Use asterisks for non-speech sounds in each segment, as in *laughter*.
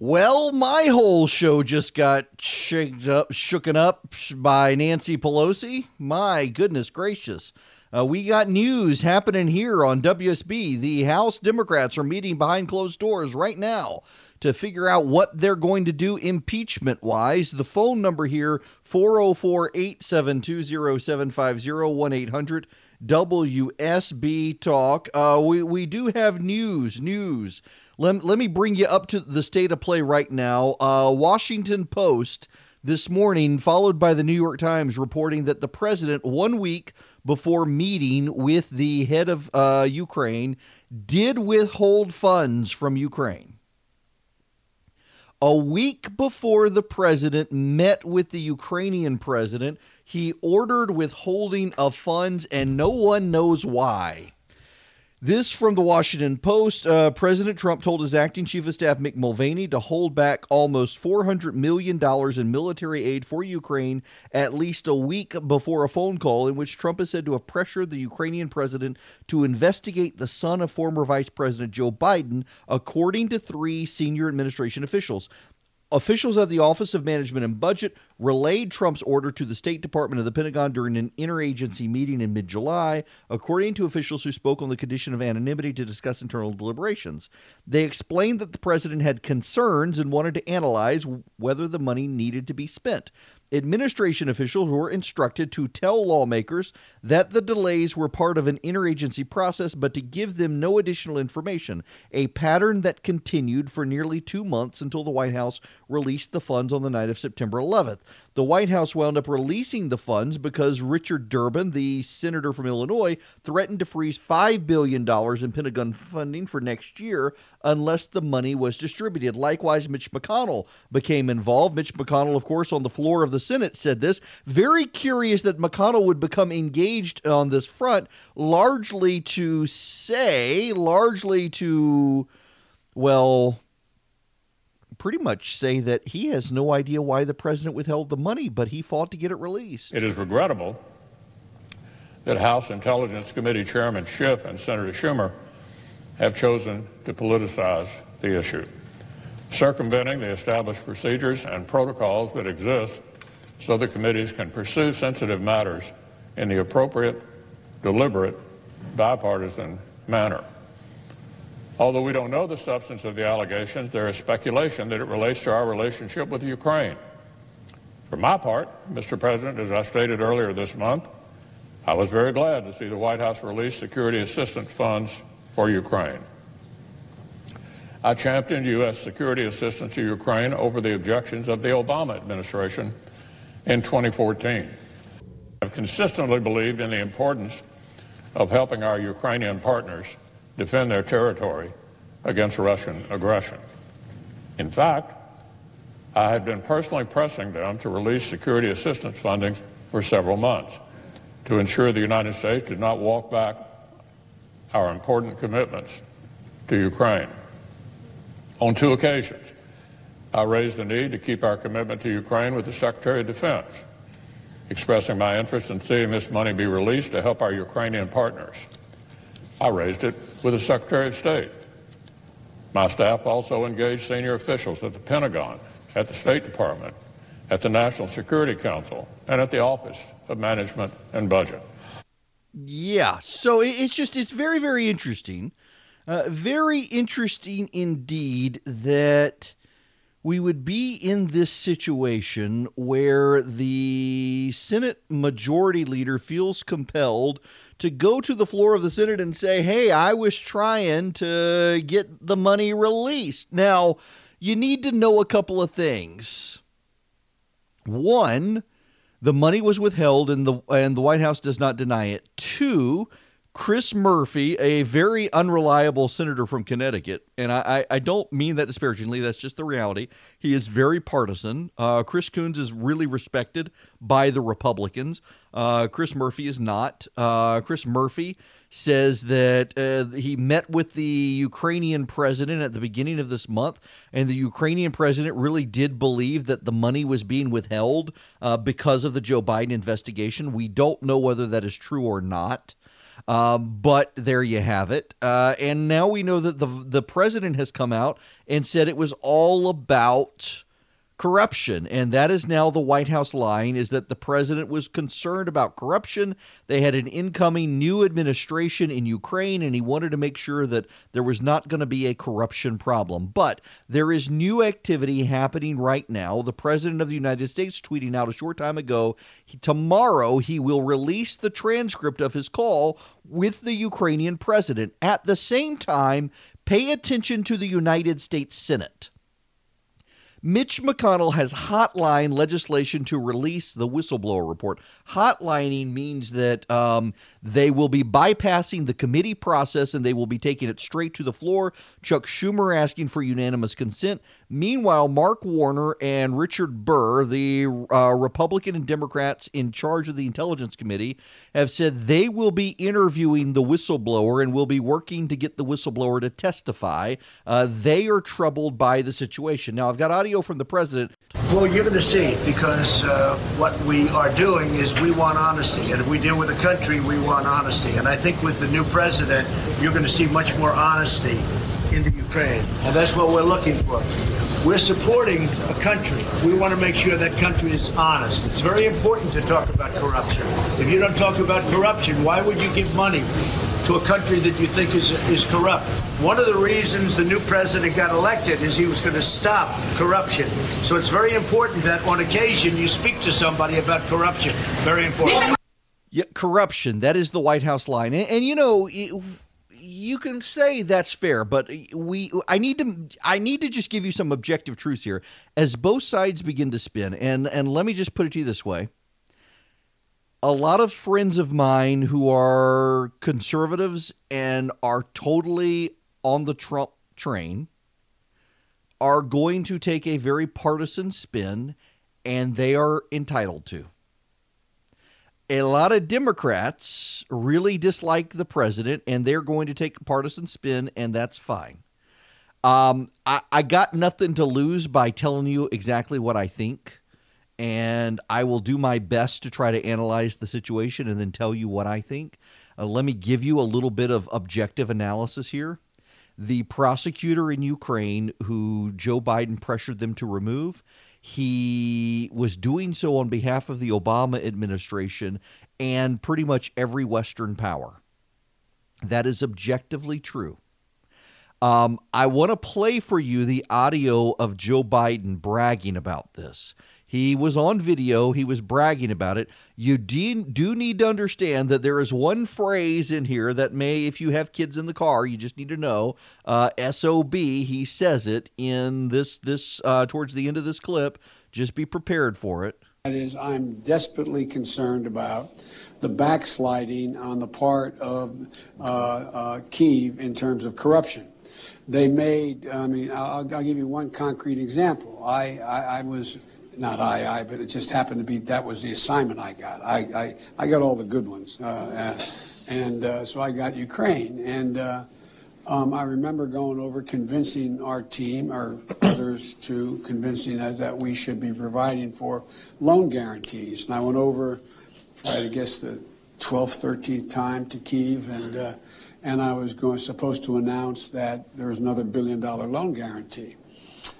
Well, my whole show just got shaken up, shooken up by Nancy Pelosi. My goodness gracious. Uh, we got news happening here on WSB. The House Democrats are meeting behind closed doors right now to figure out what they're going to do impeachment wise. The phone number here 404 872 0750 1 800 WSB Talk. Uh, we, we do have news, news. Let, let me bring you up to the state of play right now. Uh, Washington Post this morning, followed by the New York Times, reporting that the president, one week before meeting with the head of uh, Ukraine, did withhold funds from Ukraine. A week before the president met with the Ukrainian president, he ordered withholding of funds, and no one knows why. This from the Washington Post. Uh, President Trump told his acting chief of staff, Mick Mulvaney, to hold back almost $400 million in military aid for Ukraine at least a week before a phone call in which Trump is said to have pressured the Ukrainian president to investigate the son of former Vice President Joe Biden, according to three senior administration officials. Officials at the Office of Management and Budget relayed Trump's order to the State Department of the Pentagon during an interagency meeting in mid July, according to officials who spoke on the condition of anonymity to discuss internal deliberations. They explained that the president had concerns and wanted to analyze whether the money needed to be spent. Administration officials were instructed to tell lawmakers that the delays were part of an interagency process, but to give them no additional information, a pattern that continued for nearly two months until the White House released the funds on the night of September 11th. The White House wound up releasing the funds because Richard Durbin, the senator from Illinois, threatened to freeze $5 billion in Pentagon funding for next year unless the money was distributed. Likewise, Mitch McConnell became involved. Mitch McConnell, of course, on the floor of the Senate said this. Very curious that McConnell would become engaged on this front, largely to say, largely to, well, pretty much say that he has no idea why the president withheld the money, but he fought to get it released. It is regrettable that House Intelligence Committee Chairman Schiff and Senator Schumer have chosen to politicize the issue, circumventing the established procedures and protocols that exist so the committees can pursue sensitive matters in the appropriate, deliberate, bipartisan manner. Although we don't know the substance of the allegations, there is speculation that it relates to our relationship with Ukraine. For my part, Mr. President, as I stated earlier this month, I was very glad to see the White House release security assistance funds for Ukraine. I championed U.S. security assistance to Ukraine over the objections of the Obama administration in 2014. I've consistently believed in the importance of helping our Ukrainian partners defend their territory against Russian aggression. In fact, I had been personally pressing them to release security assistance funding for several months to ensure the United States did not walk back our important commitments to Ukraine. On two occasions, I raised the need to keep our commitment to Ukraine with the Secretary of Defense, expressing my interest in seeing this money be released to help our Ukrainian partners. I raised it with the Secretary of State. My staff also engaged senior officials at the Pentagon, at the State Department, at the National Security Council, and at the Office of Management and Budget. Yeah, so it's just, it's very, very interesting. Uh, very interesting indeed that we would be in this situation where the Senate Majority Leader feels compelled to go to the floor of the Senate and say, hey, I was trying to get the money released. Now, you need to know a couple of things. One, the money was withheld and the and the White House does not deny it. Two, Chris Murphy, a very unreliable senator from Connecticut, and I, I, don't mean that disparagingly, that's just the reality. He is very partisan. Uh, Chris Coons is really respected by the Republicans. Uh, Chris Murphy is not. Uh, Chris Murphy says that uh, he met with the Ukrainian president at the beginning of this month, and the Ukrainian president really did believe that the money was being withheld uh, because of the Joe Biden investigation. We don't know whether that is true or not. Um, but there you have it. Uh, and now we know that the the president has come out and said it was all about corruption. And that is now the white house line is that the president was concerned about corruption. They had an incoming new administration in ukraine and he wanted to make sure that there was not going to be a corruption problem. But there is new activity happening right now. The president of the united states tweeting out a short time ago he, tomorrow he will release the transcript of his call with the ukrainian president. At the same time pay attention to the united states senate Mitch McConnell has hotline legislation to release the whistleblower report. Hotlining means that um, they will be bypassing the committee process and they will be taking it straight to the floor. Chuck Schumer asking for unanimous consent. Meanwhile, Mark Warner and Richard Burr, the uh, Republican and Democrats in charge of the Intelligence Committee, have said they will be interviewing the whistleblower and will be working to get the whistleblower to testify. Uh, they are troubled by the situation. Now, I've got audio from the president. Well, you're going to see because uh, what we are doing is we want honesty. And if we deal with a country, we want honesty. And I think with the new president, you're going to see much more honesty in the Ukraine. And that's what we're looking for. We're supporting a country. We want to make sure that country is honest. It's very important to talk about corruption. If you don't talk about corruption, why would you give money to a country that you think is, is corrupt? One of the reasons the new president got elected is he was going to stop corruption. So it's very important that on occasion you speak to somebody about corruption. Very important. Yeah, corruption. That is the White House line. And, and you know, it, you can say that's fair, but we I need to I need to just give you some objective truths here as both sides begin to spin. And and let me just put it to you this way. A lot of friends of mine who are conservatives and are totally on the Trump train are going to take a very partisan spin and they are entitled to a lot of Democrats really dislike the president, and they're going to take a partisan spin, and that's fine. Um, I, I got nothing to lose by telling you exactly what I think, and I will do my best to try to analyze the situation and then tell you what I think. Uh, let me give you a little bit of objective analysis here. The prosecutor in Ukraine, who Joe Biden pressured them to remove, he was doing so on behalf of the Obama administration and pretty much every Western power. That is objectively true. Um, I want to play for you the audio of Joe Biden bragging about this. He was on video. He was bragging about it. You de- do need to understand that there is one phrase in here that may, if you have kids in the car, you just need to know. Uh, SOB. He says it in this this uh, towards the end of this clip. Just be prepared for it. That is, I'm desperately concerned about the backsliding on the part of uh, uh Kiev in terms of corruption they made. I mean, I'll, I'll, give you one concrete example. I, I, I was not I, I, but it just happened to be that was the assignment I got. I, I, I got all the good ones. Uh, and uh, so I got Ukraine. And uh, um, I remember going over convincing our team, or others to convincing us that we should be providing for loan guarantees. And I went over, I guess, the 12th, 13th time to Kiev, and, uh, and I was going, supposed to announce that there was another billion dollar loan guarantee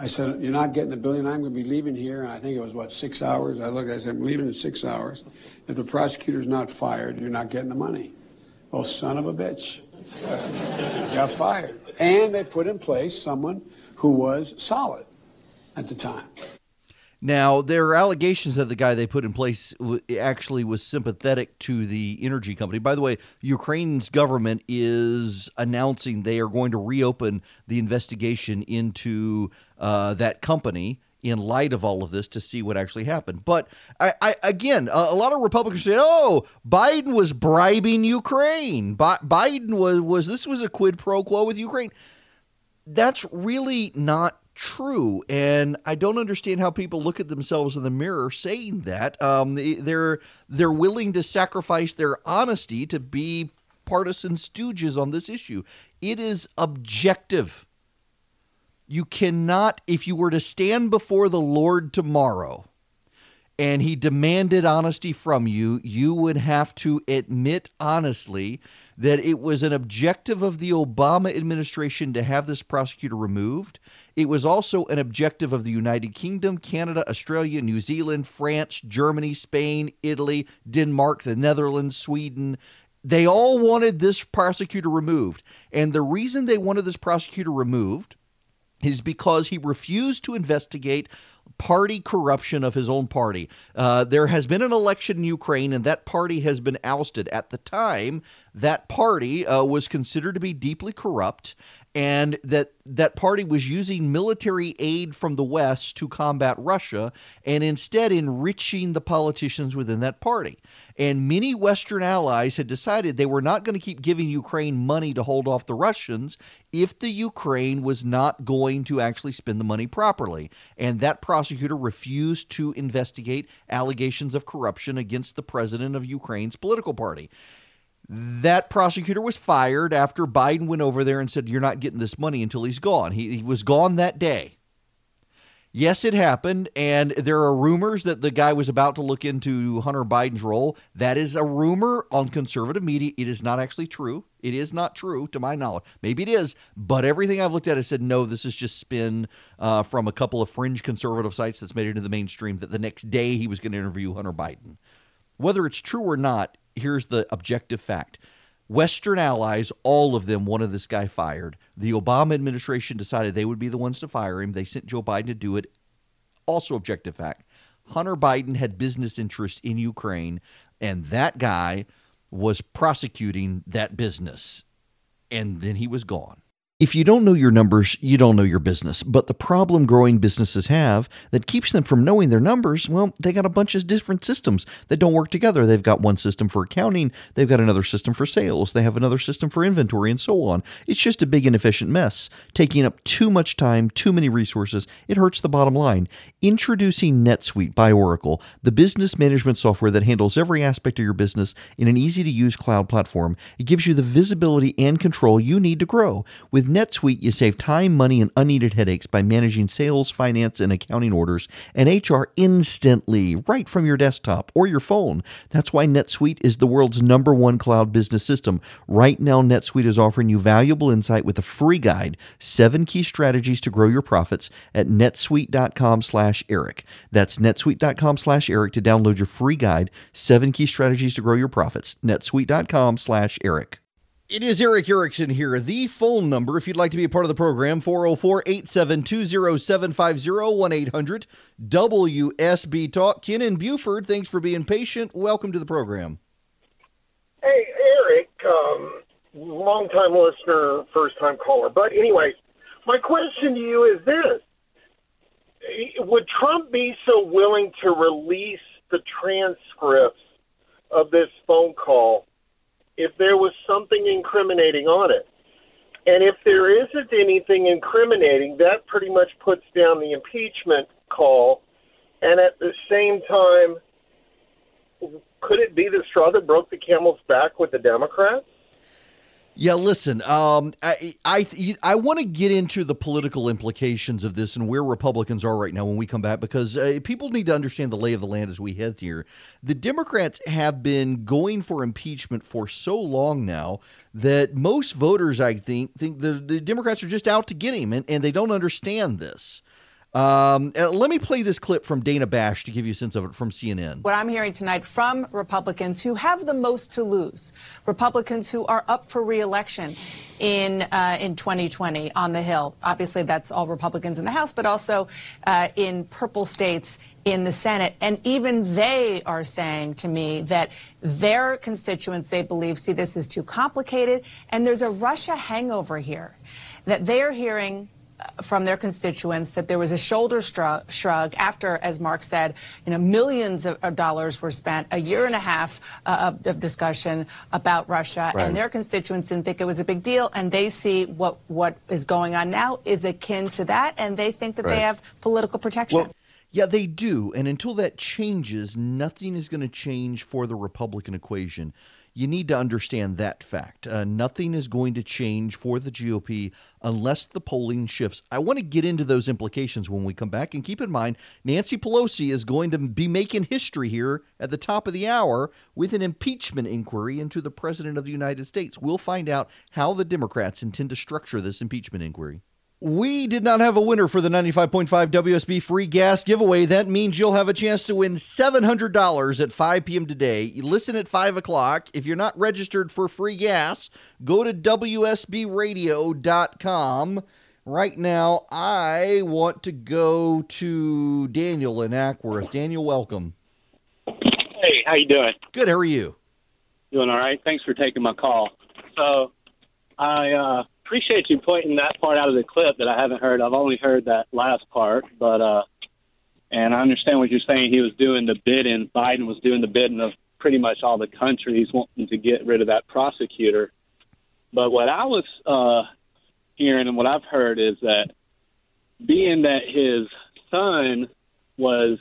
I said, You're not getting the billion. I'm going to be leaving here. And I think it was, what, six hours? I looked, I said, I'm leaving in six hours. If the prosecutor's not fired, you're not getting the money. Oh, son of a bitch. *laughs* Got fired. And they put in place someone who was solid at the time. Now, there are allegations that the guy they put in place actually was sympathetic to the energy company. By the way, Ukraine's government is announcing they are going to reopen the investigation into uh, that company in light of all of this to see what actually happened. But I, I again, a, a, lot of Republicans say, "Oh, Biden was bribing Ukraine. Bi- Biden was was this was a quid pro quo with Ukraine." That's really not true, and I don't understand how people look at themselves in the mirror saying that. Um, they're they're willing to sacrifice their honesty to be partisan stooges on this issue. It is objective. You cannot, if you were to stand before the Lord tomorrow and he demanded honesty from you, you would have to admit honestly that it was an objective of the Obama administration to have this prosecutor removed. It was also an objective of the United Kingdom, Canada, Australia, New Zealand, France, Germany, Spain, Italy, Denmark, the Netherlands, Sweden. They all wanted this prosecutor removed. And the reason they wanted this prosecutor removed is because he refused to investigate party corruption of his own party. Uh, there has been an election in Ukraine, and that party has been ousted. At the time, that party uh, was considered to be deeply corrupt, and that that party was using military aid from the West to combat Russia, and instead enriching the politicians within that party. And many Western allies had decided they were not going to keep giving Ukraine money to hold off the Russians if the Ukraine was not going to actually spend the money properly. And that prosecutor refused to investigate allegations of corruption against the president of Ukraine's political party. That prosecutor was fired after Biden went over there and said, You're not getting this money until he's gone. He, he was gone that day. Yes, it happened, and there are rumors that the guy was about to look into Hunter Biden's role. That is a rumor on conservative media. It is not actually true. It is not true, to my knowledge. Maybe it is, but everything I've looked at has said no. This is just spin uh, from a couple of fringe conservative sites that's made it into the mainstream. That the next day he was going to interview Hunter Biden. Whether it's true or not, here's the objective fact: Western allies, all of them, wanted this guy fired. The Obama administration decided they would be the ones to fire him. They sent Joe Biden to do it. Also, objective fact Hunter Biden had business interests in Ukraine, and that guy was prosecuting that business. And then he was gone. If you don't know your numbers, you don't know your business. But the problem growing businesses have that keeps them from knowing their numbers, well, they got a bunch of different systems that don't work together. They've got one system for accounting, they've got another system for sales, they have another system for inventory, and so on. It's just a big inefficient mess, taking up too much time, too many resources. It hurts the bottom line. Introducing NetSuite by Oracle, the business management software that handles every aspect of your business in an easy to use cloud platform. It gives you the visibility and control you need to grow. With NetSuite, you save time, money, and unneeded headaches by managing sales, finance, and accounting orders and HR instantly, right from your desktop or your phone. That's why NetSuite is the world's number one cloud business system. Right now, NetSuite is offering you valuable insight with a free guide, seven key strategies to grow your profits at netsuite.com slash Eric. That's netsuite.com slash Eric to download your free guide, seven key strategies to grow your profits. netsuite.com slash Eric. It is Erick Erickson here. The phone number, if you'd like to be a part of the program, 404 872 0750 1 800 WSB Talk. Ken in Buford, thanks for being patient. Welcome to the program. Hey, Eric, um, long time listener, first time caller. But anyway, my question to you is this Would Trump be so willing to release the transcripts of this phone call? If there was something incriminating on it. And if there isn't anything incriminating, that pretty much puts down the impeachment call. And at the same time, could it be the straw that broke the camel's back with the Democrats? Yeah, listen. Um, I I I want to get into the political implications of this and where Republicans are right now when we come back because uh, people need to understand the lay of the land as we head here. The Democrats have been going for impeachment for so long now that most voters, I think, think the, the Democrats are just out to get him, and, and they don't understand this. Um, uh, let me play this clip from Dana Bash to give you a sense of it from CNN. What I'm hearing tonight from Republicans who have the most to lose, Republicans who are up for reelection in uh, in 2020 on the Hill. Obviously, that's all Republicans in the House, but also uh, in purple states in the Senate. And even they are saying to me that their constituents, they believe, see this is too complicated, and there's a Russia hangover here. That they are hearing from their constituents that there was a shoulder shrug after, as Mark said, you know, millions of, of dollars were spent, a year and a half uh, of, of, discussion about Russia, right. and their constituents didn't think it was a big deal, and they see what what is going on now is akin to that, and they think that right. they have political protection. Well, yeah, they do. And until that changes, nothing is going to change for the Republican equation you need to understand that fact. Uh, nothing is going to change for the GOP unless the polling shifts. I want to get into those implications when we come back. And keep in mind, Nancy Pelosi is going to be making history here at the top of the hour with an impeachment inquiry into the President of the United States. We'll find out how the Democrats intend to structure this impeachment inquiry. We did not have a winner for the 95.5 WSB free gas giveaway. That means you'll have a chance to win $700 at 5 p.m. today. You listen at 5 o'clock. If you're not registered for free gas, go to WSBradio.com. Right now, I want to go to Daniel in Acworth. Daniel, welcome. Hey, how you doing? Good. How are you? Doing all right. Thanks for taking my call. So, I uh, appreciate you pointing that part out of the clip that I haven't heard. I've only heard that last part, but uh, and I understand what you're saying. He was doing the bidding. Biden was doing the bidding of pretty much all the countries wanting to get rid of that prosecutor. But what I was uh, hearing and what I've heard is that being that his son was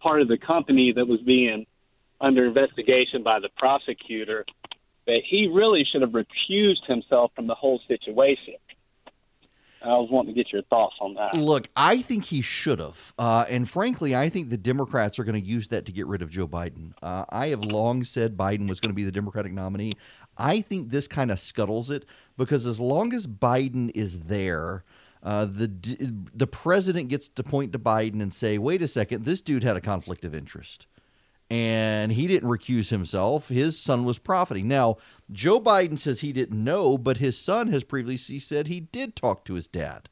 part of the company that was being under investigation by the prosecutor, that he really should have recused himself from the whole situation. I was wanting to get your thoughts on that. Look, I think he should have. Uh, and frankly, I think the Democrats are going to use that to get rid of Joe Biden. Uh, I have long said Biden was going to be the Democratic nominee. I think this kind of scuttles it because as long as Biden is there, uh, the the president gets to point to Biden and say, "Wait a second, this dude had a conflict of interest." And he didn't recuse himself. His son was profiting. Now, Joe Biden says he didn't know, but his son has previously said he did talk to his dad.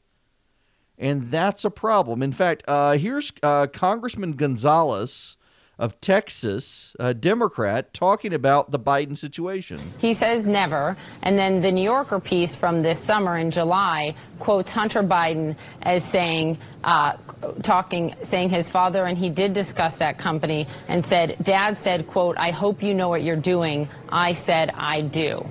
And that's a problem. In fact, uh, here's uh, Congressman Gonzalez of Texas, a Democrat, talking about the Biden situation. He says never. And then the New Yorker piece from this summer in July quotes Hunter Biden as saying, uh, talking, saying his father and he did discuss that company and said, Dad said, quote, I hope you know what you're doing. I said, I do.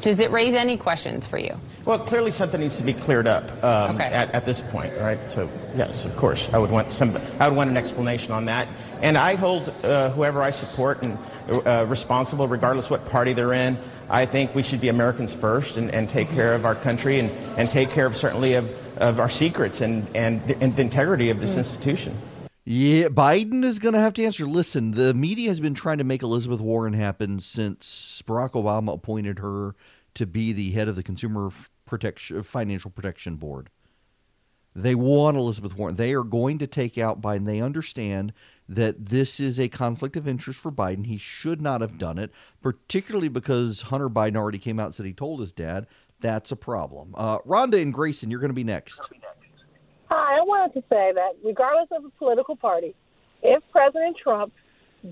Does it raise any questions for you? Well, clearly something needs to be cleared up um, okay. at, at this point, right? So, yes, of course, I would want some. I would want an explanation on that. And I hold uh, whoever I support and uh, responsible, regardless what party they're in. I think we should be Americans first and, and take care of our country and, and take care of certainly of, of our secrets and, and, and the integrity of this mm. institution. Yeah, Biden is going to have to answer. Listen, the media has been trying to make Elizabeth Warren happen since Barack Obama appointed her to be the head of the Consumer Protection Financial Protection Board. They want Elizabeth Warren. They are going to take out Biden. They understand that this is a conflict of interest for Biden. He should not have done it, particularly because Hunter Biden already came out and said he told his dad. That's a problem. Uh, Rhonda and Grayson, you're going to be next. Hi, I wanted to say that regardless of the political party, if President Trump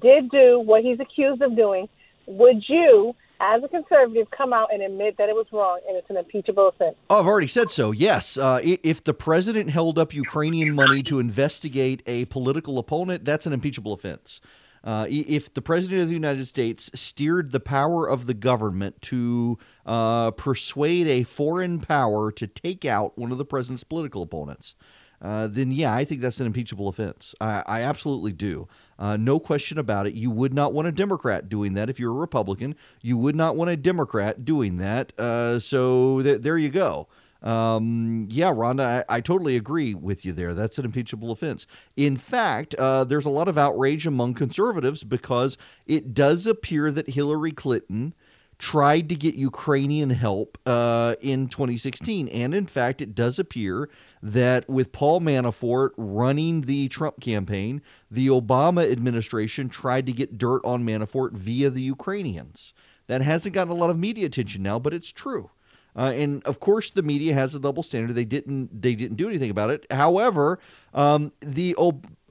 did do what he's accused of doing, would you as a conservative, come out and admit that it was wrong and it's an impeachable offense. Oh, I've already said so. Yes, uh, if the president held up Ukrainian money to investigate a political opponent, that's an impeachable offense. Uh, if the president of the United States steered the power of the government to uh, persuade a foreign power to take out one of the president's political opponents, uh, then yeah, I think that's an impeachable offense. I, I absolutely do. Uh, no question about it. You would not want a Democrat doing that if you're a Republican. You would not want a Democrat doing that. Uh, so th- there you go. Um, yeah, Rhonda, I, I, totally agree with you there. That's an impeachable offense. In fact, uh, there's a lot of outrage among conservatives because it does appear that Hillary Clinton tried to get Ukrainian help uh, in 2016. And in fact, it does appear that with Paul Manafort running the Trump campaign, the Obama administration tried to get dirt on Manafort via the Ukrainians. That hasn't gotten a lot of media attention now, but it's true. Uh, and of course, the media has a double standard. They didn't. They didn't do anything about it. However, um, the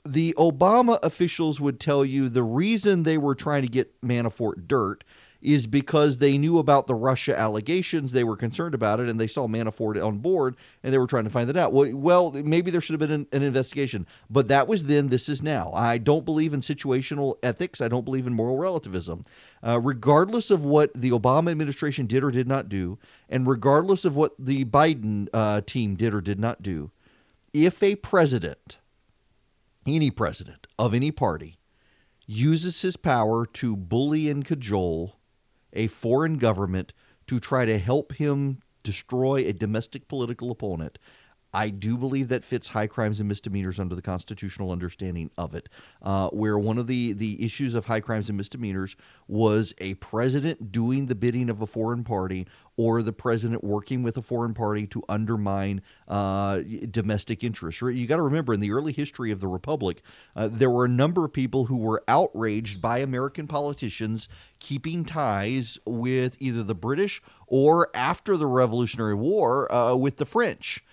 the Obama officials would tell you the reason they were trying to get Manafort dirt is because they knew about the Russia allegations. They were concerned about it and they saw Manafort on board and they were trying to find that out. Well, well maybe there should have been an, an investigation, but that was then, this is now. I don't believe in situational ethics, I don't believe in moral relativism. Uh, regardless of what the Obama administration did or did not do, and regardless of what the Biden uh, team did or did not do, if a president, any president of any party, uses his power to bully and cajole a foreign government to try to help him destroy a domestic political opponent, I do believe that fits high crimes and misdemeanors under the constitutional understanding of it, uh, where one of the, the issues of high crimes and misdemeanors was a president doing the bidding of a foreign party or the president working with a foreign party to undermine uh, domestic interests. You got to remember, in the early history of the republic, uh, there were a number of people who were outraged by American politicians keeping ties with either the British or after the Revolutionary War uh, with the French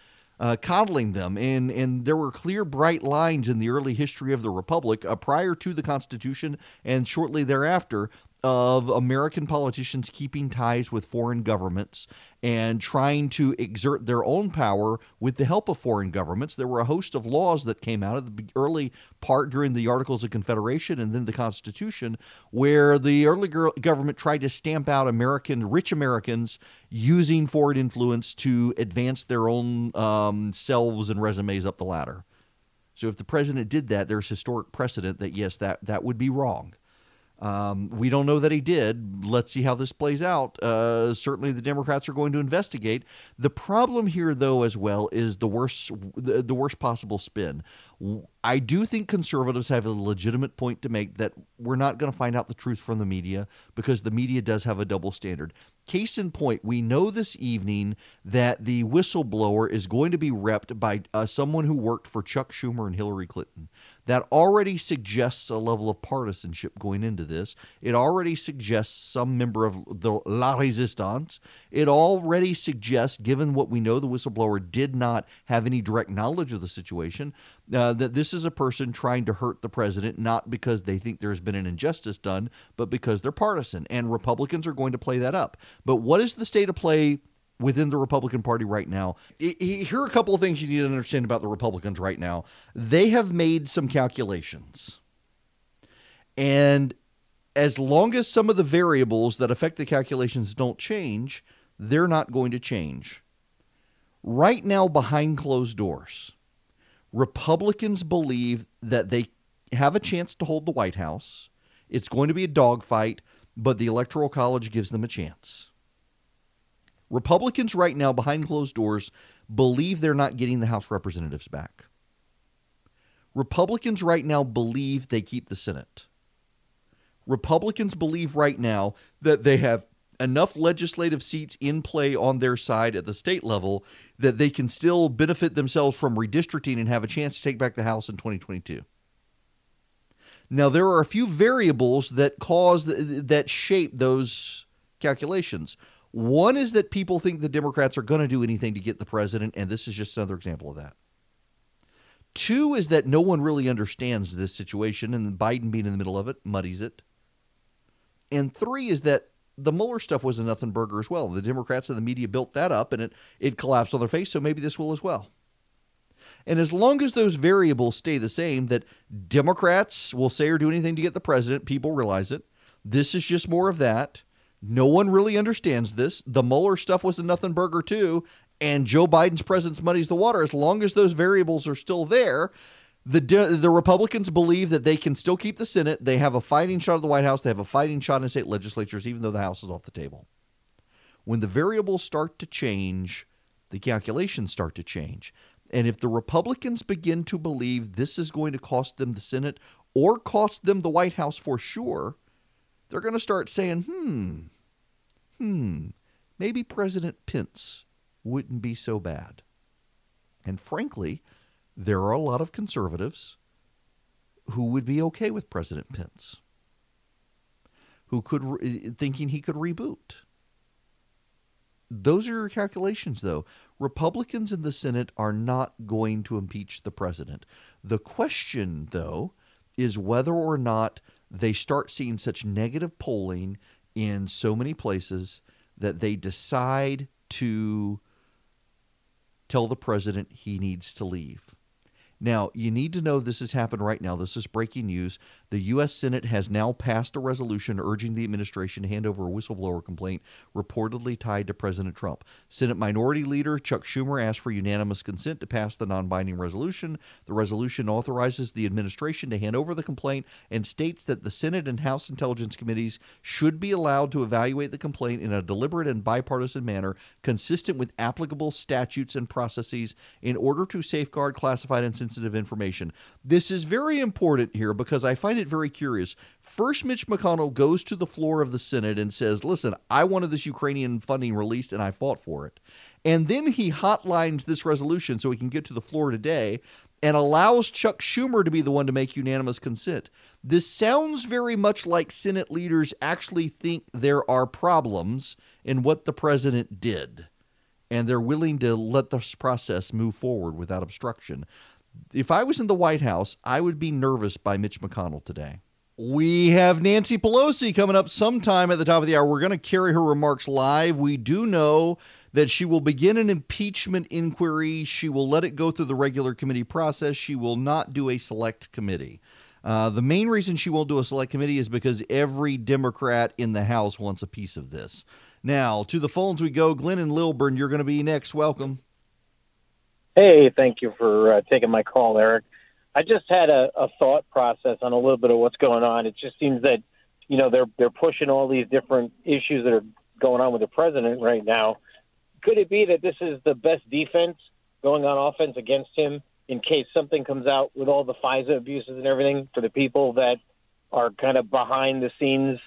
uh, coddling them. And, and there were clear, bright lines in the early history of the Republic uh, prior to the Constitution and shortly thereafter of American politicians keeping ties with foreign governments and trying to exert their own power with the help of foreign governments. There were a host of laws that came out of the early part during the Articles of Confederation and then the Constitution, where the early government tried to stamp out American, rich Americans using foreign influence to advance their own um, selves and resumes up the ladder. So if the president did that, there's historic precedent that yes, that that would be wrong. Um, we don't know that he did. Let's see how this plays out. Uh, certainly, the Democrats are going to investigate. The problem here, though, as well, is the worst the, the worst possible spin. I do think conservatives have a legitimate point to make that we're not going to find out the truth from the media because the media does have a double standard. Case in point, we know this evening that the whistleblower is going to be repped by uh, someone who worked for Chuck Schumer and Hillary Clinton that already suggests a level of partisanship going into this. It already suggests some member of the La Resistance. It already suggests, given what we know, the whistleblower did not have any direct knowledge of the situation, uh, that this is a person trying to hurt the president, not because they think there's been an injustice done, but because they're partisan. And Republicans are going to play that up. But what is the state of play within the Republican Party right now. Here are a couple of things you need to understand about the Republicans right now. They have made some calculations. And as long as some of the variables that affect the calculations don't change, they're not going to change. Right now, behind closed doors, Republicans believe that they have a chance to hold the White House. It's going to be a dogfight, but the Electoral College gives them a chance. Republicans right now behind closed doors believe they're not getting the House representatives back. Republicans right now believe they keep the Senate. Republicans believe right now that they have enough legislative seats in play on their side at the state level that they can still benefit themselves from redistricting and have a chance to take back the House in 2022. Now there are a few variables that cause that shape those calculations. One is that people think the Democrats are going to do anything to get the president, and this is just another example of that. Two is that no one really understands this situation, and Biden being in the middle of it muddies it. And three is that the Mueller stuff was a nothing burger as well. The Democrats and the media built that up, and it, it collapsed on their face, so maybe this will as well. And as long as those variables stay the same, that Democrats will say or do anything to get the president, people realize it. This is just more of that. No one really understands this. The Mueller stuff was a nothing burger too, and Joe Biden's presence muddies the water. As long as those variables are still there, the the Republicans believe that they can still keep the Senate. They have a fighting shot at the White House. They have a fighting shot in state legislatures, even though the House is off the table. When the variables start to change, the calculations start to change. And if the Republicans begin to believe this is going to cost them the Senate or cost them the White House for sure, they're going to start saying, hmm, hmm, maybe President Pence wouldn't be so bad. And frankly, there are a lot of conservatives who would be okay with President Pence, who could re- thinking he could reboot. Those are your calculations, though. Republicans in the Senate are not going to impeach the president. The question, though, is whether or not they start seeing such negative polling in so many places that they decide to tell the president he needs to leave. Now, you need to know this has happened right now. This is breaking news. The U.S. Senate has now passed a resolution urging the administration to hand over a whistleblower complaint reportedly tied to President Trump. Senate Minority Leader Chuck Schumer asked for unanimous consent to pass the non binding resolution. The resolution authorizes the administration to hand over the complaint and states that the Senate and House Intelligence Committees should be allowed to evaluate the complaint in a deliberate and bipartisan manner consistent with applicable statutes and processes in order to safeguard classified and sensitive information. This is very important here because I find it very curious. First, Mitch McConnell goes to the floor of the Senate and says, Listen, I wanted this Ukrainian funding released and I fought for it. And then he hotlines this resolution so he can get to the floor today and allows Chuck Schumer to be the one to make unanimous consent. This sounds very much like Senate leaders actually think there are problems in what the president did, and they're willing to let this process move forward without obstruction if I was in the White House, I would be nervous by Mitch McConnell today. We have Nancy Pelosi coming up sometime at the top of the hour. We're going to carry her remarks live. We do know that she will begin an impeachment inquiry. She will let it go through the regular committee process. She will not do a select committee. Uh, the main reason she won't do a select committee is because every Democrat in the House wants a piece of this. Now, to the phones we go. Glenn and Lilburn, you're going to be next. Welcome. Hey, thank you for uh, taking my call, Eric. I just had a, a thought process on a little bit of what's going on. It just seems that you know they're they're pushing all these different issues that are going on with the president right now. Could it be that this is the best defense going on offense against him in case something comes out with all the FISA abuses and everything for the people that are kind of behind the scenes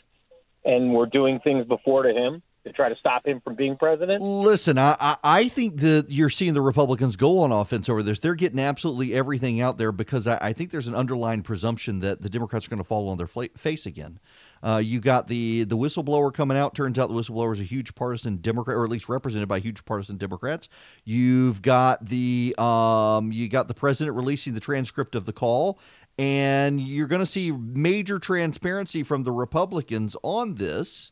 and were doing things before to him? To try to stop him from being president? Listen, I, I think that you're seeing the Republicans go on offense over this. They're getting absolutely everything out there because I, I think there's an underlying presumption that the Democrats are going to fall on their face again. Uh, you got the the whistleblower coming out. Turns out the whistleblower is a huge partisan Democrat, or at least represented by huge partisan Democrats. You've got the um, you got the president releasing the transcript of the call, and you're going to see major transparency from the Republicans on this.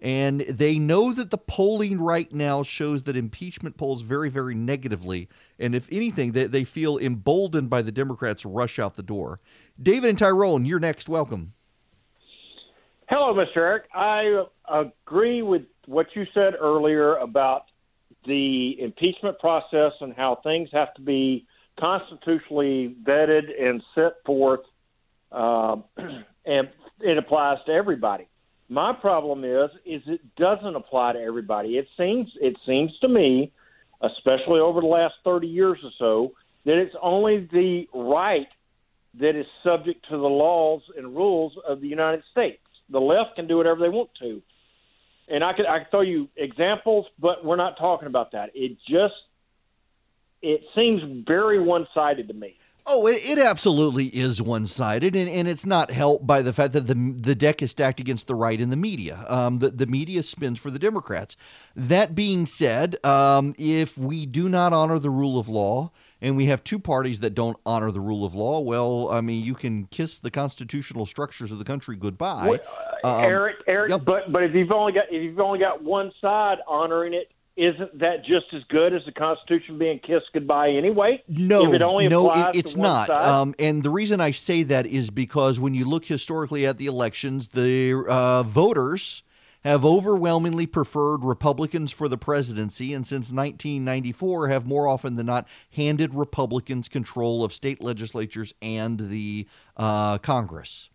And they know that the polling right now shows that impeachment polls very, very negatively. And if anything, they, they feel emboldened by the Democrats' rush out the door. David and Tyrone, you're next. Welcome. Hello, Mr. Eric. I agree with what you said earlier about the impeachment process and how things have to be constitutionally vetted and set forth, uh, *clears throat* and it applies to everybody. My problem is is it doesn't apply to everybody. It seems it seems to me, especially over the last 30 years or so, that it's only the right that is subject to the laws and rules of the United States. The left can do whatever they want to. And I could I could throw you examples, but we're not talking about that. It just it seems very one-sided to me. Oh, it, it absolutely is one sided, and, and it's not helped by the fact that the the deck is stacked against the right in the media. Um, the, the media spins for the Democrats. That being said, um, if we do not honor the rule of law, and we have two parties that don't honor the rule of law, well, I mean, you can kiss the constitutional structures of the country goodbye. Well, uh, um, Eric, Eric, yep. but but if you've only got if you've only got one side honoring it, isn't that just as good as the Constitution being kissed goodbye anyway? No, it no, it, it's not. Um, and the reason I say that is because when you look historically at the elections, the uh, voters have overwhelmingly preferred Republicans for the presidency, and since 1994 have more often than not handed Republicans control of state legislatures and the uh, Congress.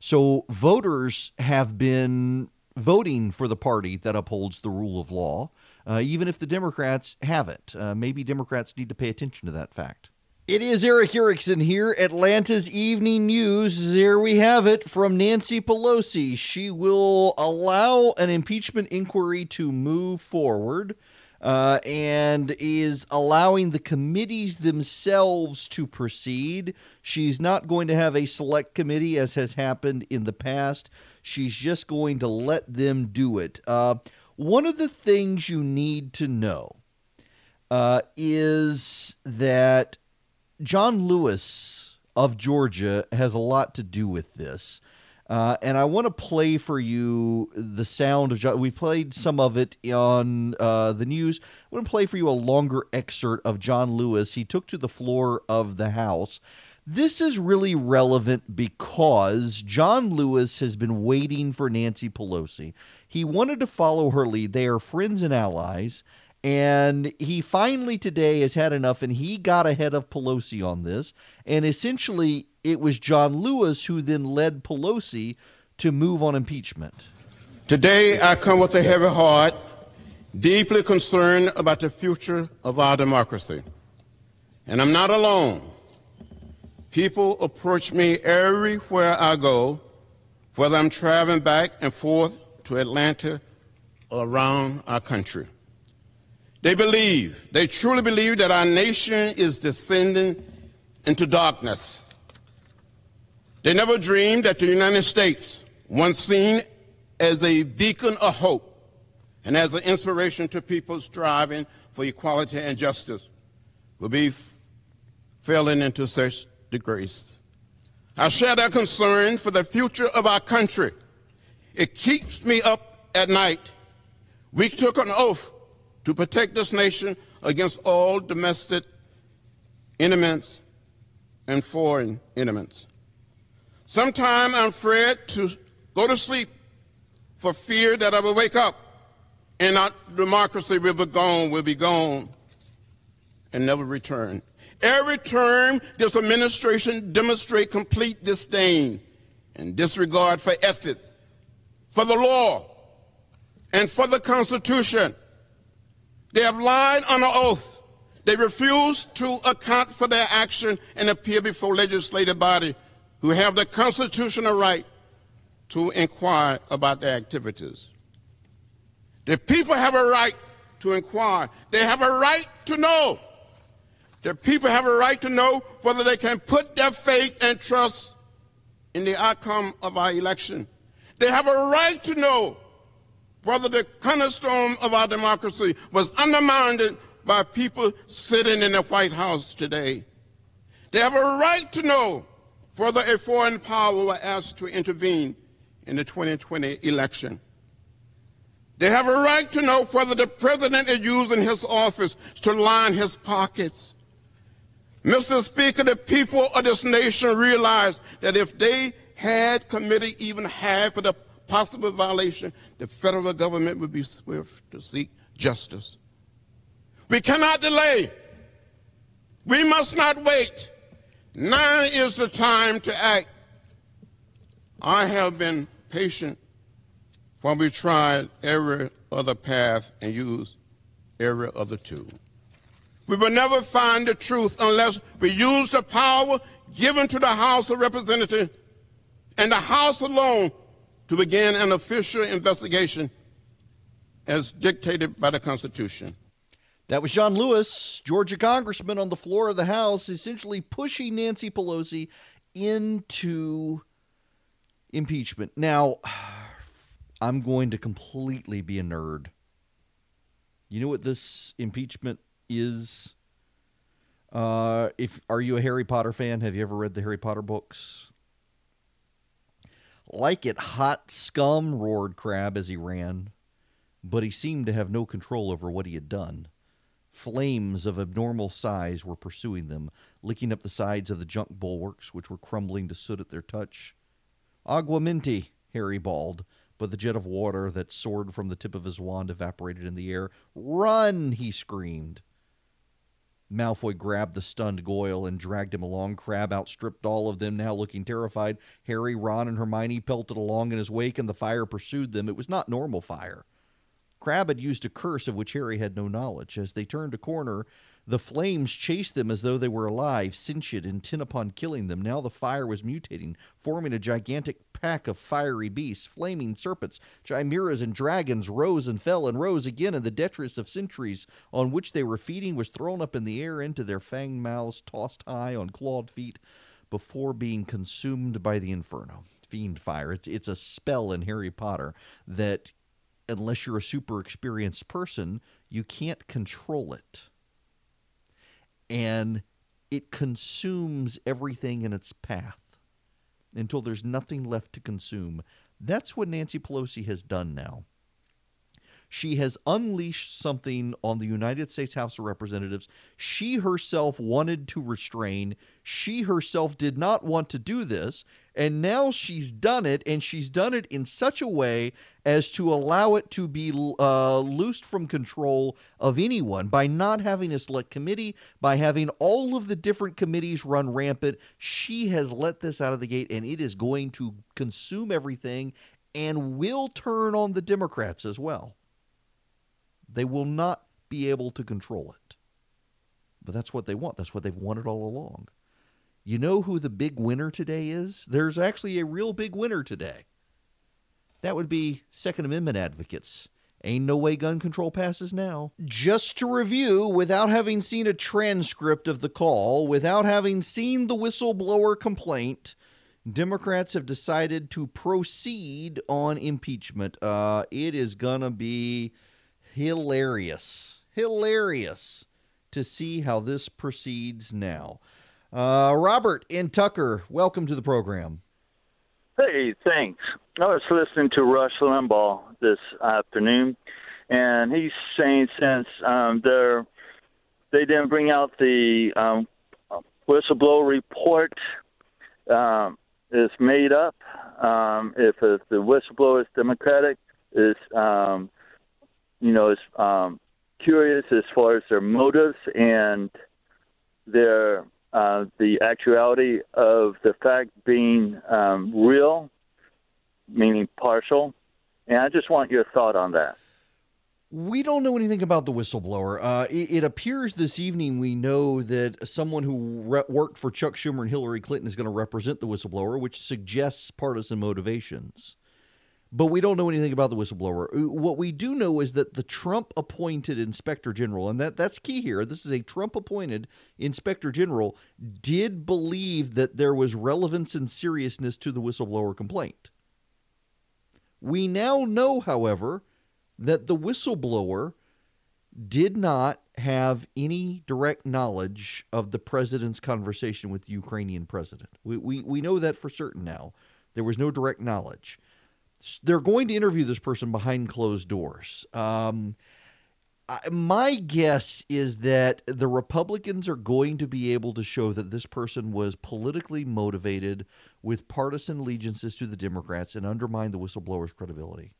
So voters have been voting for the party that upholds the rule of law uh, even if the Democrats have it. Uh, maybe Democrats need to pay attention to that fact. It is Erick Erickson here, Atlanta's Evening News. There we have it from Nancy Pelosi. She will allow an impeachment inquiry to move forward uh, and is allowing the committees themselves to proceed. She's not going to have a select committee as has happened in the past. She's just going to let them do it. Uh, one of the things you need to know uh, is that John Lewis of Georgia has a lot to do with this. Uh, and I want to play for you the sound of John. We played some of it on uh, the news. I want to play for you a longer excerpt of John Lewis. He took to the floor of the House. This is really relevant because John Lewis has been waiting for Nancy Pelosi. He wanted to follow her lead. They are friends and allies. And he finally today has had enough, and he got ahead of Pelosi on this. And essentially, it was John Lewis who then led Pelosi to move on impeachment. Today, I come with a heavy heart, deeply concerned about the future of our democracy. And I'm not alone. People approach me everywhere I go, whether I'm traveling back and forth to Atlanta or around our country. They believe, they truly believe that our nation is descending into darkness. They never dreamed that the United States, once seen as a beacon of hope and as an inspiration to people striving for equality and justice, would be falling into such disgrace. I share their concern for the future of our country. It keeps me up at night. We took an oath to protect this nation against all domestic enemies and foreign enemies. Sometimes I'm afraid to go to sleep for fear that I will wake up and our democracy will be gone, will be gone, and never return. Every term, this administration demonstrates complete disdain and disregard for ethics, for the law, and for the Constitution. They have lied on an oath. They refuse to account for their action and appear before legislative body who have the constitutional right to inquire about their activities. The people have a right to inquire. They have a right to know. The people have a right to know whether they can put their faith and trust in the outcome of our election. They have a right to know whether the cornerstone of our democracy was undermined by people sitting in the White House today. They have a right to know whether a foreign power will asked to intervene in the 2020 election. They have a right to know whether the president is using his office to line his pockets. Mr. Speaker, the people of this nation realize that if they had committed even half of the possible violation, the federal government would be swift to seek justice. We cannot delay. We must not wait. Now is the time to act. I have been patient while we tried every other path and used every other tool. We will never find the truth unless we use the power given to the House of Representatives and the House alone to begin an official investigation as dictated by the Constitution. That was John Lewis, Georgia congressman on the floor of the House, essentially pushing Nancy Pelosi into impeachment. Now, *sighs* I'm going to completely be a nerd. You know what this impeachment is? Uh, if are you a Harry Potter fan? Have you ever read the Harry Potter books? Like it hot scum, roared Crabbe as he ran, but he seemed to have no control over what he had done. Flames of abnormal size were pursuing them, licking up the sides of the junk bulwarks, which were crumbling to soot at their touch. Aguamenti, Harry bawled, but the jet of water that soared from the tip of his wand evaporated in the air. Run! he screamed. Malfoy grabbed the stunned Goyle and dragged him along. Crabbe outstripped all of them, now looking terrified. Harry, Ron, and Hermione pelted along in his wake, and the fire pursued them. It was not normal fire. Crabbe had used a curse of which Harry had no knowledge. As they turned a corner, the flames chased them as though they were alive, sentient, intent upon killing them. Now the fire was mutating, forming a gigantic pack of fiery beasts, flaming serpents, chimeras, and dragons rose and fell and rose again, and the detritus of centuries on which they were feeding was thrown up in the air into their fanged mouths, tossed high on clawed feet, before being consumed by the inferno. Fiendfyre. It's it's a spell in Harry Potter that unless you're a super experienced person, you can't control it. And it consumes everything in its path. until there's nothing left to consume. That's what Nancy Pelosi has done now. She has unleashed something on the United States House of Representatives she herself wanted to restrain. She herself did not want to do this. And now she's done it, and she's done it in such a way as to allow it to be uh, loosed from control of anyone by not having a select committee, by having all of the different committees run rampant. She has let this out of the gate, and it is going to consume everything and will turn on the Democrats as well. They will not be able to control it. But that's what they want. That's what they've wanted all along. You know who the big winner today is? There's actually a real big winner today. That would be Second Amendment advocates. Ain't no way gun control passes now. Just to review, without having seen a transcript of the call, without having seen the whistleblower complaint, Democrats have decided to proceed on impeachment. Uh, it is going to be hilarious, hilarious to see how this proceeds now. Uh, Robert and Tucker, welcome to the program. Hey, thanks. I was listening to Rush Limbaugh this afternoon, and he's saying since um, they're they didn't bring out the um, whistleblower report um, is made up. Um, if, if the whistleblower is Democratic, is um, you know, is um, curious as far as their motives and their uh, the actuality of the fact being um, real, meaning partial. And I just want your thought on that. We don't know anything about the whistleblower. Uh, it, it, appears this evening we know that someone who re- worked for Chuck Schumer and Hillary Clinton is going to represent the whistleblower, which suggests partisan motivations but we don't know anything about the whistleblower. Uh, what we do know is that the Trump appointed inspector general, and that, that's key here, this is a Trump appointed inspector general, did believe that there was relevance and seriousness to the whistleblower complaint. We now know, however, that the whistleblower did not have any direct knowledge of the president's conversation with the Ukrainian president. We, we, we know that for certain now. There was no direct knowledge they're going to interview this person behind closed doors. Um, my guess is that the Republicans are going to be able to show that this person was politically motivated with partisan allegiances to the Democrats and undermine the whistleblower's credibility.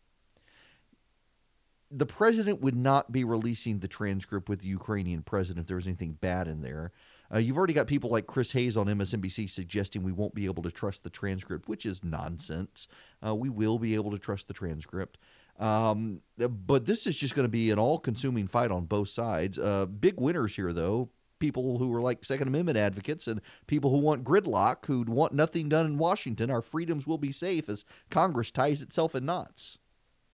The president would not be releasing the transcript with the Ukrainian president if there was anything bad in there. Uh, you've already got people like Chris Hayes on MSNBC suggesting we won't be able to trust the transcript, which is nonsense. Uh, we will be able to trust the transcript. Um, but this is just going to be an all consuming fight on both sides. Uh, big winners here, though. People who are like Second Amendment advocates and people who want gridlock, who want nothing done in Washington. Our freedoms will be safe as Congress ties itself in knots.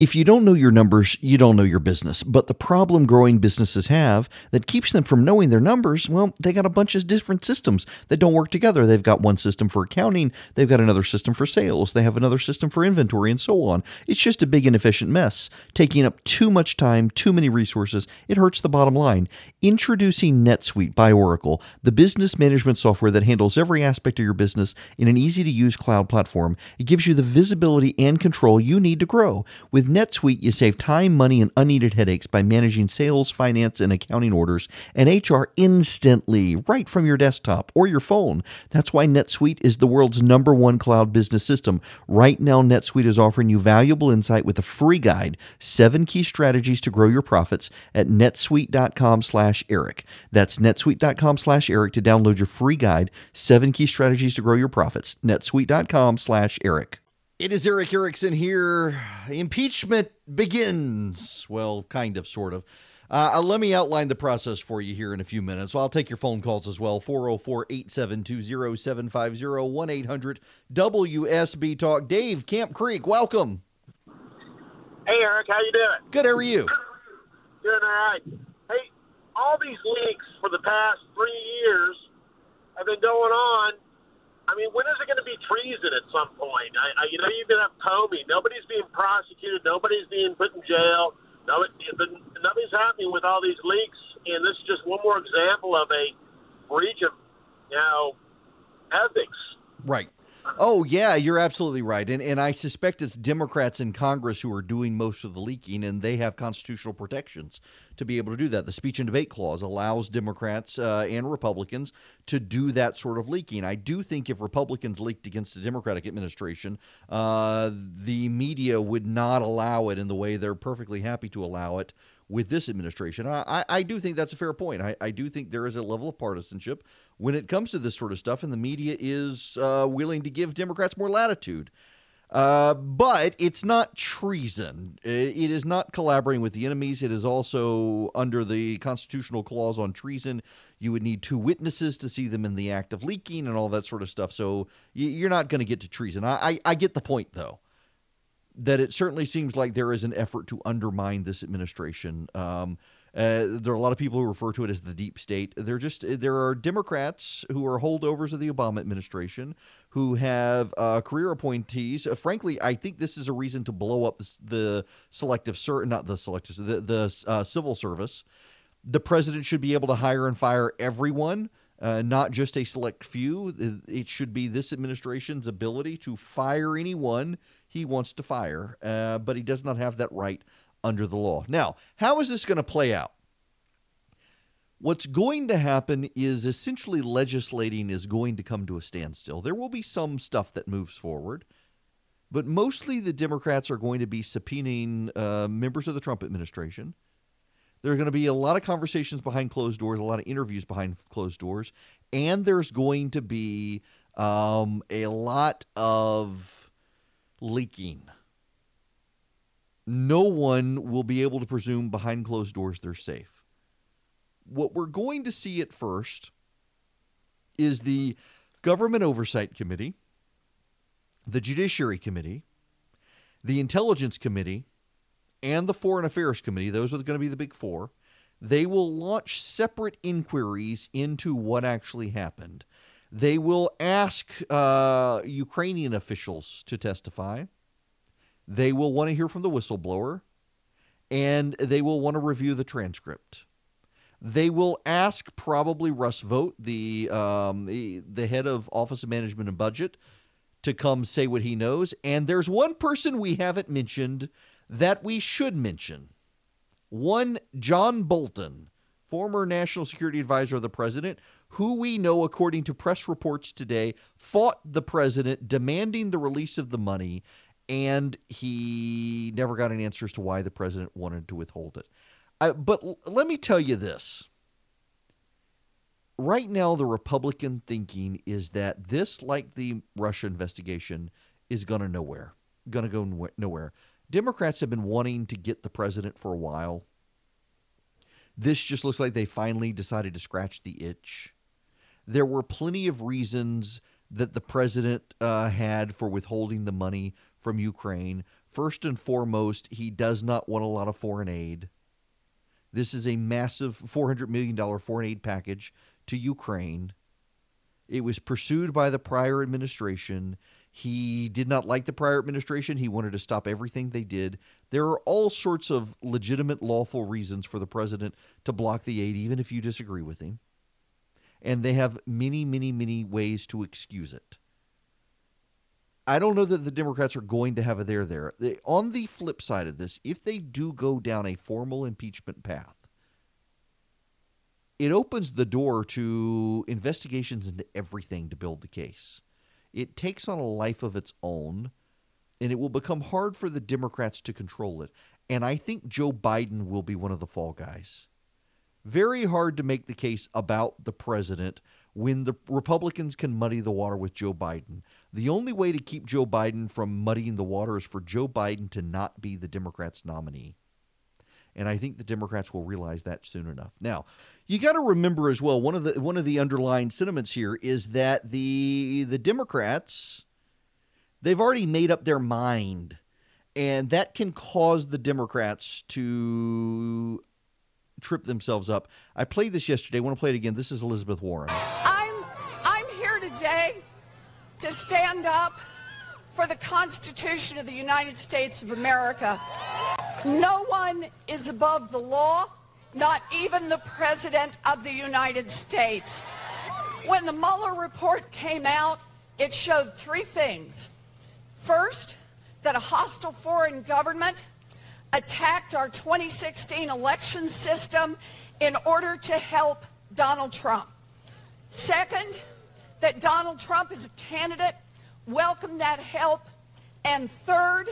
If you don't know your numbers, you don't know your business. But the problem growing businesses have that keeps them from knowing their numbers, well, they got a bunch of different systems that don't work together. They've got one system for accounting, they've got another system for sales, they have another system for inventory, and so on. It's just a big inefficient mess, taking up too much time, too many resources. It hurts the bottom line. Introducing NetSuite by Oracle, the business management software that handles every aspect of your business in an easy to use cloud platform. It gives you the visibility and control you need to grow. With NetSuite, you save time, money, and unneeded headaches by managing sales, finance, and accounting orders and HR instantly right from your desktop or your phone. That's why NetSuite is the world's number one cloud business system. Right now, NetSuite is offering you valuable insight with a free guide, seven key strategies to grow your profits at netsuite.com slash Erick. That's netsuite.com slash Erick to download your free guide, seven key strategies to grow your profits. netsuite.com slash Erick. It is Erick Erickson here. Impeachment begins. Well, kind of, sort of. Uh, let me outline the process for you here in a few minutes. I'll take your phone calls as well 404 872 0750 1 800 WSB Talk. Dave, Camp Creek, welcome. Hey, Erick, how you doing? Good, how are you? Doing all right. Hey, all these leaks for the past three years have been going on I mean, when is it going to be treason at some point? I, I, you know, you've got Comey. Nobody's being prosecuted. Nobody's being put in jail. No, nothing's happening with all these leaks, and this is just one more example of a breach of, you know, ethics. Right. Oh yeah, you're absolutely right, and and I suspect it's Democrats in Congress who are doing most of the leaking, and they have constitutional protections to be able to do that. The speech and debate clause allows Democrats uh, and Republicans to do that sort of leaking. I do think if Republicans leaked against a Democratic administration, uh, the media would not allow it in the way they're perfectly happy to allow it with this administration. I, I, do think that's a fair point. I, I do think there is a level of partisanship when it comes to this sort of stuff, and the media is uh, willing to give Democrats more latitude. Uh, but it's not treason. It is not collaborating with the enemies. It is also under the constitutional clause on treason. You would need two witnesses to see them in the act of leaking and all that sort of stuff. So you're not going to get to treason. I, I, I get the point, though that it certainly seems like there is an effort to undermine this administration. Um, uh, there are a lot of people who refer to it as the deep state. They're just there are Democrats who are holdovers of the Obama administration who have uh, career appointees. Uh, frankly, I think this is a reason to blow up the, the selective ser- not the selective the the uh, civil service. The president should be able to hire and fire everyone. Uh, not just a select few. It should be this administration's ability to fire anyone he wants to fire, uh, but he does not have that right under the law. Now, how is this going to play out? What's going to happen is essentially legislating is going to come to a standstill. There will be some stuff that moves forward, but mostly the Democrats are going to be subpoenaing uh, members of the Trump administration. There are going to be a lot of conversations behind closed doors, a lot of interviews behind closed doors, and there's going to be um, a lot of leaking. No one will be able to presume behind closed doors they're safe. What we're going to see at first is the Government Oversight Committee, the Judiciary Committee, the Intelligence Committee, and the Foreign Affairs Committee. Those are going to be the big four. They will launch separate inquiries into what actually happened. They will ask uh, Ukrainian officials to testify. They will want to hear from the whistleblower, and they will want to review the transcript. They will ask probably Russ Vought, the, um, the the head of Office of Management and Budget, to come say what he knows. And there's one person we haven't mentioned that we should mention. One John Bolton, former national security advisor of the president, who we know, according to press reports today, fought the president demanding the release of the money, and he never got an answer as to why the president wanted to withhold it. Uh, but l- let me tell you this. Right now, the Republican thinking is that this, like the Russia investigation, is going to nowhere, going to go nowhere. Democrats have been wanting to get the president for a while. This just looks like they finally decided to scratch the itch there were plenty of reasons that the president uh, had for withholding the money from Ukraine. First and foremost, he does not want a lot of foreign aid. This is a massive $400 million foreign aid package to Ukraine. It was pursued by the prior administration. He did not like the prior administration. He wanted to stop everything they did. There are all sorts of legitimate, lawful reasons for the president to block the aid, even if you disagree with him and they have many, many, many ways to excuse it. I don't know that the Democrats are going to have a there there. They, on the flip side of this, if they do go down a formal impeachment path, it opens the door to investigations into everything to build the case. It takes on a life of its own, and it will become hard for the Democrats to control it. And I think Joe Biden will be one of the fall guys very hard to make the case about the president when the Republicans can muddy the water with Joe Biden. The only way to keep Joe Biden from muddying the water is for Joe Biden to not be the Democrats' nominee. And I think the Democrats will realize that soon enough. Now, you got to remember as well one of the one of the underlying sentiments here is that the the Democrats they've already made up their mind and that can cause the Democrats to trip themselves up. I played this yesterday. I want to play it again. This is Elizabeth Warren. I'm I'm here today to stand up for the Constitution of the United States of America. No one is above the law, not even the President of the United States. When the Mueller report came out, it showed three things. First, that a hostile foreign government attacked our 2016 election system in order to help Donald Trump. Second, that Donald Trump is a candidate Welcome that help. And third,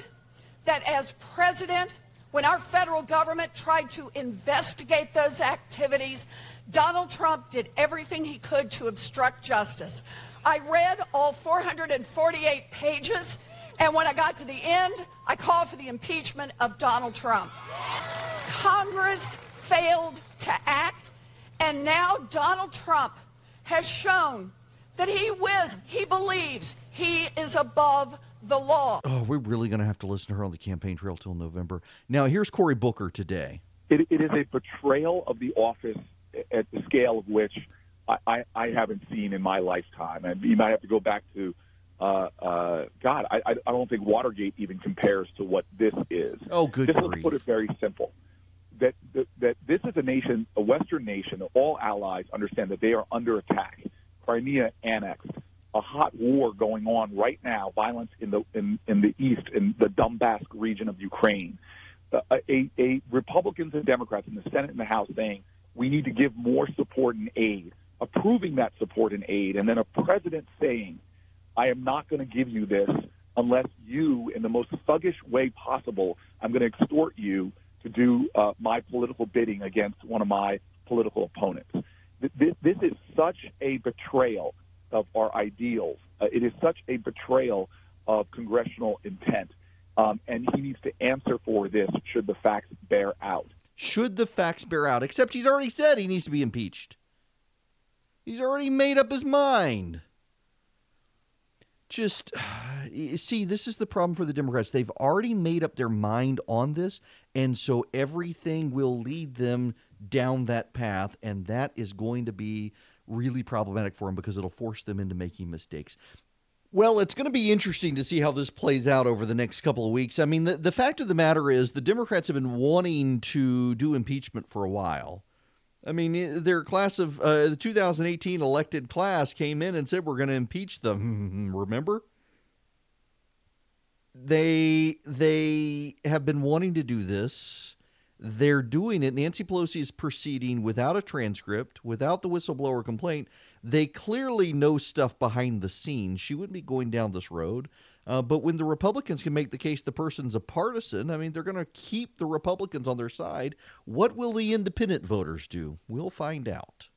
that as president, when our federal government tried to investigate those activities, Donald Trump did everything he could to obstruct justice. I read all 448 pages, and when I got to the end, I called for the impeachment of Donald Trump. Congress failed to act, and now Donald Trump has shown that he whiz, he believes he is above the law. Oh, we're really going to have to listen to her on the campaign trail till November. Now, here's Cory Booker today. It, it is a betrayal of the office at the scale of which I, I, I haven't seen in my lifetime. And you might have to go back to, uh, uh, God, I, I don't think Watergate even compares to what this is. Oh, good Just grief. let's put it very simple. That, that, that this is a nation, a Western nation, all allies understand that they are under attack. Crimea annexed, a hot war going on right now, violence in the in, in the east, in the Donbass region of Ukraine. Uh, a, a Republicans and Democrats in the Senate and the House saying we need to give more support and aid, approving that support and aid, and then a president saying, I am not going to give you this unless you, in the most thuggish way possible, I'm going to extort you to do uh, my political bidding against one of my political opponents. This, this is such a betrayal of our ideals. Uh, it is such a betrayal of congressional intent. Um, and he needs to answer for this should the facts bear out. Should the facts bear out? Except he's already said he needs to be impeached. He's already made up his mind. Just *sighs* see, this is the problem for the Democrats. They've already made up their mind on this, and so everything will lead them down that path, and that is going to be really problematic for them because it'll force them into making mistakes. Well, it's going to be interesting to see how this plays out over the next couple of weeks. I mean, the, the fact of the matter is, the Democrats have been wanting to do impeachment for a while. I mean, their class of uh, the 2018 elected class came in and said we're going to impeach them. *laughs* Remember? They they have been wanting to do this. They're doing it. Nancy Pelosi is proceeding without a transcript, without the whistleblower complaint. They clearly know stuff behind the scenes. She wouldn't be going down this road. Uh, but when the Republicans can make the case the person's a partisan, I mean, they're going to keep the Republicans on their side. What will the independent voters do? We'll find out.